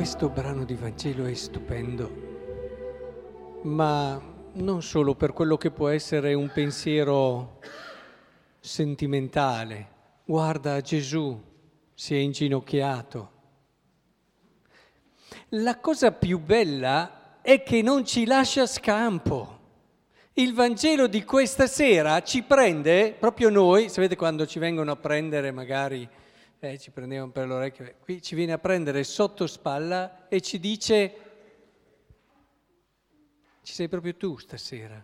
questo brano di Vangelo è stupendo, ma non solo per quello che può essere un pensiero sentimentale. Guarda Gesù, si è inginocchiato. La cosa più bella è che non ci lascia scampo. Il Vangelo di questa sera ci prende, proprio noi, sapete quando ci vengono a prendere magari eh, ci prendevano per l'orecchio, qui ci viene a prendere sotto spalla e ci dice, ci sei proprio tu stasera,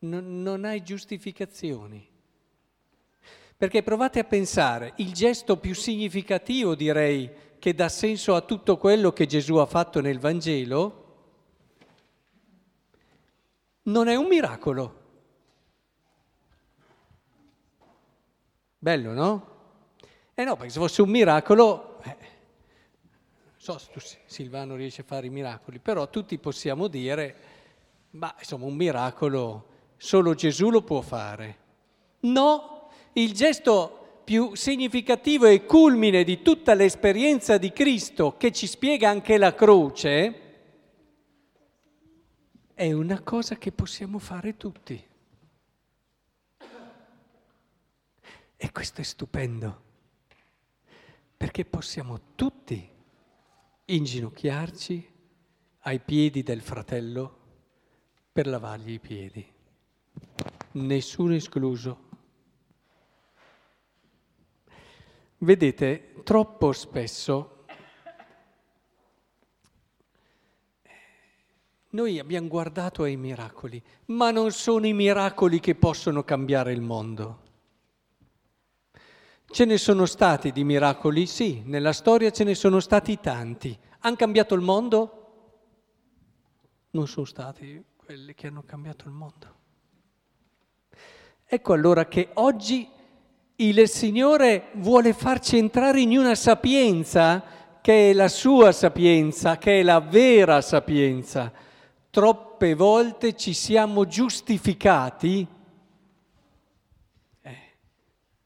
non, non hai giustificazioni. Perché provate a pensare, il gesto più significativo direi che dà senso a tutto quello che Gesù ha fatto nel Vangelo, non è un miracolo. Bello, no? Eh no, perché se fosse un miracolo, eh, so se Silvano riesce a fare i miracoli, però tutti possiamo dire, ma insomma un miracolo solo Gesù lo può fare. No, il gesto più significativo e culmine di tutta l'esperienza di Cristo che ci spiega anche la croce è una cosa che possiamo fare tutti. E questo è stupendo perché possiamo tutti inginocchiarci ai piedi del fratello per lavargli i piedi, nessuno escluso. Vedete, troppo spesso noi abbiamo guardato ai miracoli, ma non sono i miracoli che possono cambiare il mondo. Ce ne sono stati di miracoli? Sì, nella storia ce ne sono stati tanti. Han cambiato il mondo? Non sono stati quelli che hanno cambiato il mondo. Ecco allora che oggi il Signore vuole farci entrare in una sapienza che è la sua sapienza, che è la vera sapienza. Troppe volte ci siamo giustificati eh,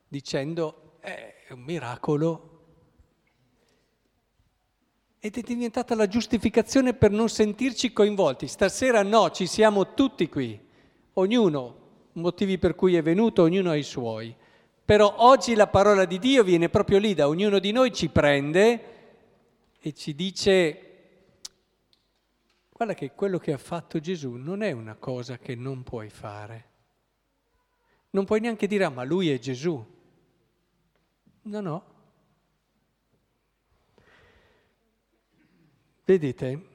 dicendo è un miracolo. Ed è diventata la giustificazione per non sentirci coinvolti. Stasera no, ci siamo tutti qui, ognuno, motivi per cui è venuto, ognuno ha i suoi. Però oggi la parola di Dio viene proprio lì, da ognuno di noi ci prende e ci dice, guarda che quello che ha fatto Gesù non è una cosa che non puoi fare. Non puoi neanche dire, ah, ma lui è Gesù. No, no. Vedete,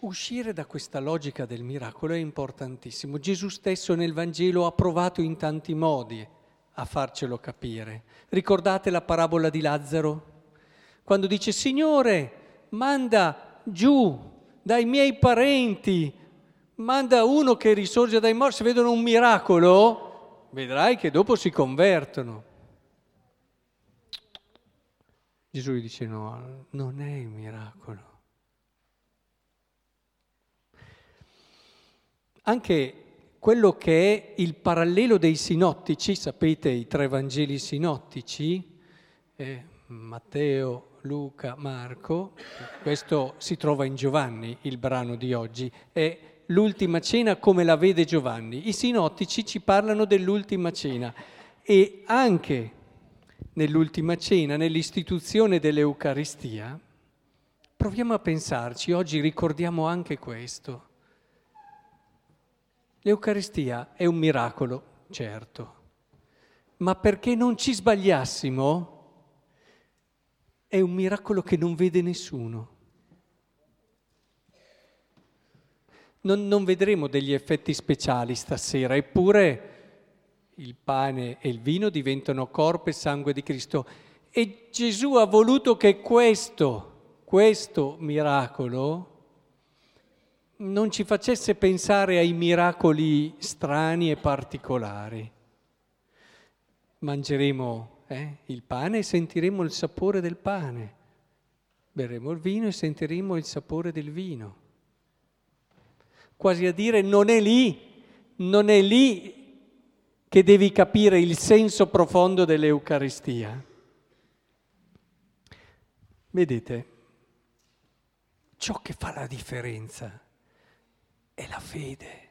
uscire da questa logica del miracolo è importantissimo. Gesù stesso nel Vangelo ha provato in tanti modi a farcelo capire. Ricordate la parabola di Lazzaro? Quando dice, Signore, manda giù dai miei parenti, manda uno che risorge dai morti, se vedono un miracolo, vedrai che dopo si convertono. Gesù gli dice no, non è il miracolo. Anche quello che è il parallelo dei sinottici, sapete i tre Vangeli sinottici, eh, Matteo, Luca, Marco, questo si trova in Giovanni, il brano di oggi, è l'ultima cena come la vede Giovanni. I sinottici ci parlano dell'ultima cena e anche nell'ultima cena, nell'istituzione dell'Eucaristia, proviamo a pensarci, oggi ricordiamo anche questo. L'Eucaristia è un miracolo, certo, ma perché non ci sbagliassimo, è un miracolo che non vede nessuno. Non, non vedremo degli effetti speciali stasera, eppure il pane e il vino diventano corpo e sangue di Cristo. E Gesù ha voluto che questo, questo miracolo non ci facesse pensare ai miracoli strani e particolari. Mangeremo eh, il pane e sentiremo il sapore del pane, berremo il vino e sentiremo il sapore del vino quasi a dire non è lì, non è lì che devi capire il senso profondo dell'Eucaristia. Vedete, ciò che fa la differenza è la fede.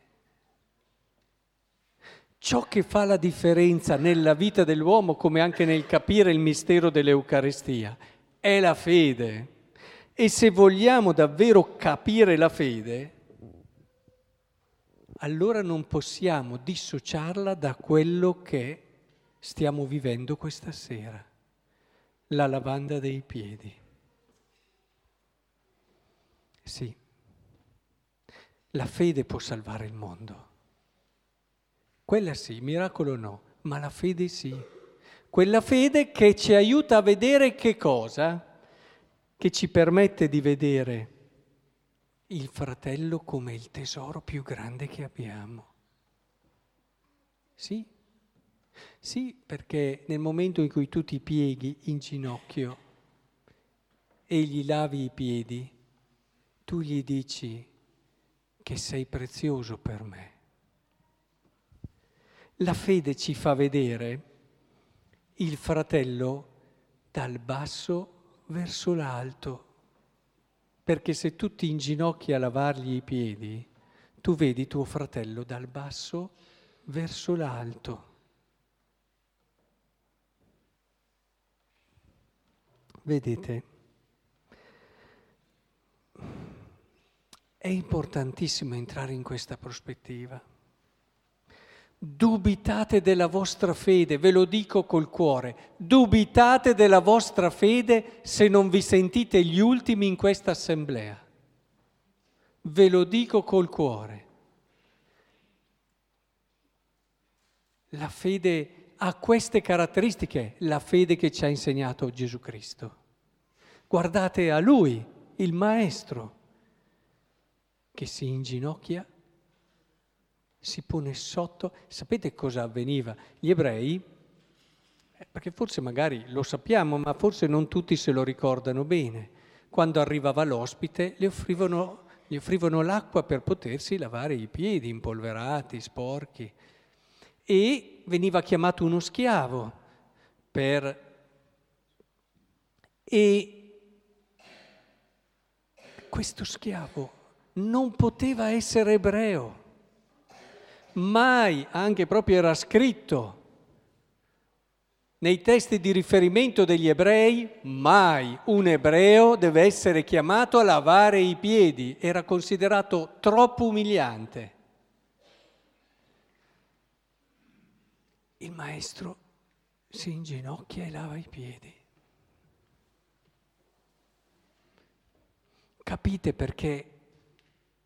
Ciò che fa la differenza nella vita dell'uomo, come anche nel capire il mistero dell'Eucaristia, è la fede. E se vogliamo davvero capire la fede, allora non possiamo dissociarla da quello che stiamo vivendo questa sera, la lavanda dei piedi. Sì, la fede può salvare il mondo. Quella sì, miracolo no, ma la fede sì. Quella fede che ci aiuta a vedere che cosa? Che ci permette di vedere il fratello come il tesoro più grande che abbiamo. Sì, sì, perché nel momento in cui tu ti pieghi in ginocchio e gli lavi i piedi, tu gli dici che sei prezioso per me. La fede ci fa vedere il fratello dal basso verso l'alto, perché se tu ti inginocchi a lavargli i piedi, tu vedi tuo fratello dal basso verso l'alto. Vedete, è importantissimo entrare in questa prospettiva dubitate della vostra fede, ve lo dico col cuore, dubitate della vostra fede se non vi sentite gli ultimi in questa assemblea. Ve lo dico col cuore. La fede ha queste caratteristiche, la fede che ci ha insegnato Gesù Cristo. Guardate a Lui, il Maestro, che si inginocchia si pone sotto. Sapete cosa avveniva? Gli ebrei, eh, perché forse magari lo sappiamo, ma forse non tutti se lo ricordano bene, quando arrivava l'ospite gli offrivano, gli offrivano l'acqua per potersi lavare i piedi impolverati, sporchi, e veniva chiamato uno schiavo per... E questo schiavo non poteva essere ebreo mai, anche proprio era scritto nei testi di riferimento degli ebrei, mai un ebreo deve essere chiamato a lavare i piedi, era considerato troppo umiliante. Il maestro si inginocchia e lava i piedi. Capite perché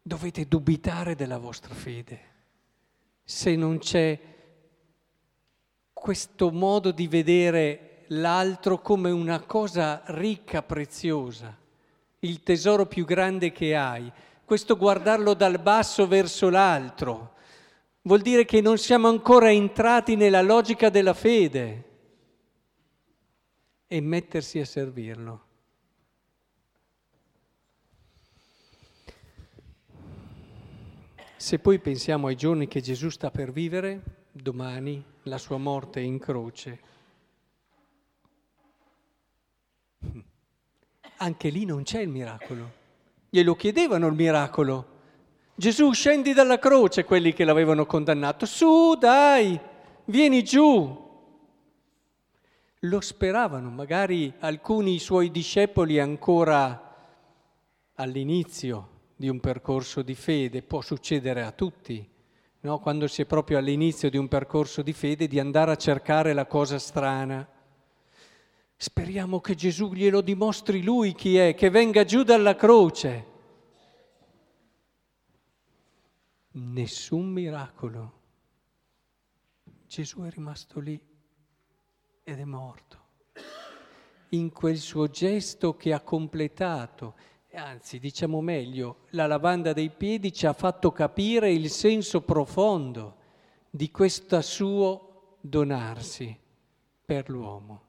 dovete dubitare della vostra fede se non c'è questo modo di vedere l'altro come una cosa ricca, preziosa, il tesoro più grande che hai, questo guardarlo dal basso verso l'altro, vuol dire che non siamo ancora entrati nella logica della fede e mettersi a servirlo. Se poi pensiamo ai giorni che Gesù sta per vivere, domani, la sua morte in croce, anche lì non c'è il miracolo. Glielo chiedevano il miracolo. Gesù scendi dalla croce quelli che l'avevano condannato. Su, dai, vieni giù. Lo speravano, magari alcuni suoi discepoli ancora all'inizio di un percorso di fede, può succedere a tutti, no? quando si è proprio all'inizio di un percorso di fede, di andare a cercare la cosa strana. Speriamo che Gesù glielo dimostri lui chi è, che venga giù dalla croce. Nessun miracolo. Gesù è rimasto lì ed è morto. In quel suo gesto che ha completato anzi diciamo meglio, la lavanda dei piedi ci ha fatto capire il senso profondo di questo suo donarsi per l'uomo.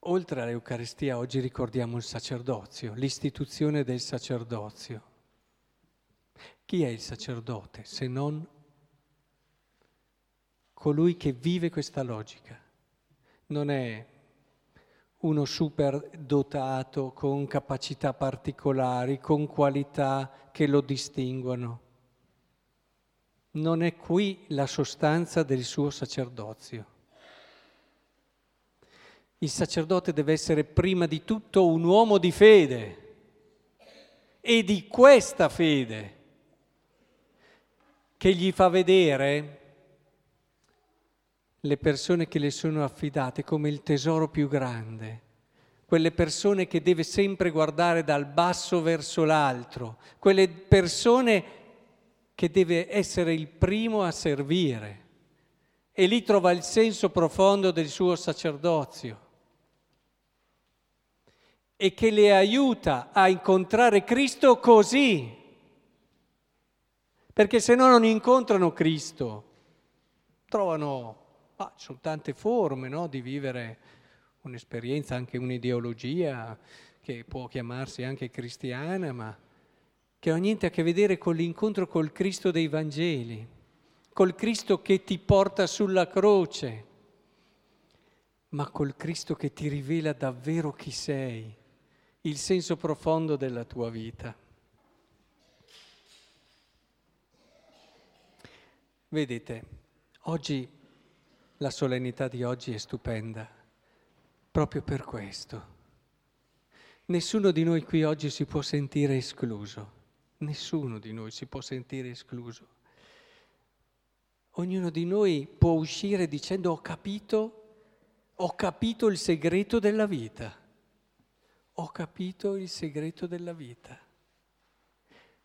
Oltre all'Eucaristia oggi ricordiamo il sacerdozio, l'istituzione del sacerdozio. Chi è il sacerdote se non colui che vive questa logica? non è uno super dotato con capacità particolari, con qualità che lo distinguono. Non è qui la sostanza del suo sacerdozio. Il sacerdote deve essere prima di tutto un uomo di fede e di questa fede che gli fa vedere le persone che le sono affidate come il tesoro più grande, quelle persone che deve sempre guardare dal basso verso l'altro, quelle persone che deve essere il primo a servire. E lì trova il senso profondo del suo sacerdozio e che le aiuta a incontrare Cristo così. Perché se no non incontrano Cristo, trovano Ah, ci sono tante forme no, di vivere un'esperienza, anche un'ideologia che può chiamarsi anche cristiana, ma che non ha niente a che vedere con l'incontro col Cristo dei Vangeli, col Cristo che ti porta sulla croce, ma col Cristo che ti rivela davvero chi sei, il senso profondo della tua vita. Vedete, oggi la solennità di oggi è stupenda, proprio per questo. Nessuno di noi qui oggi si può sentire escluso, nessuno di noi si può sentire escluso. Ognuno di noi può uscire dicendo ho capito, ho capito il segreto della vita, ho capito il segreto della vita.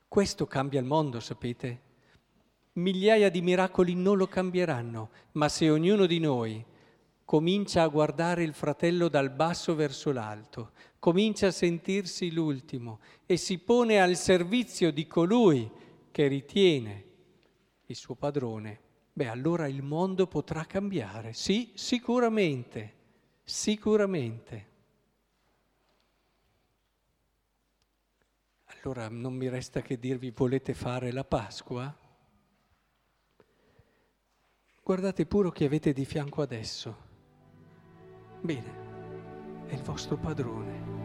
Questo cambia il mondo, sapete? Migliaia di miracoli non lo cambieranno, ma se ognuno di noi comincia a guardare il fratello dal basso verso l'alto, comincia a sentirsi l'ultimo e si pone al servizio di colui che ritiene il suo padrone, beh allora il mondo potrà cambiare, sì, sicuramente, sicuramente. Allora non mi resta che dirvi volete fare la Pasqua? Guardate pure chi avete di fianco adesso. Bene, è il vostro padrone.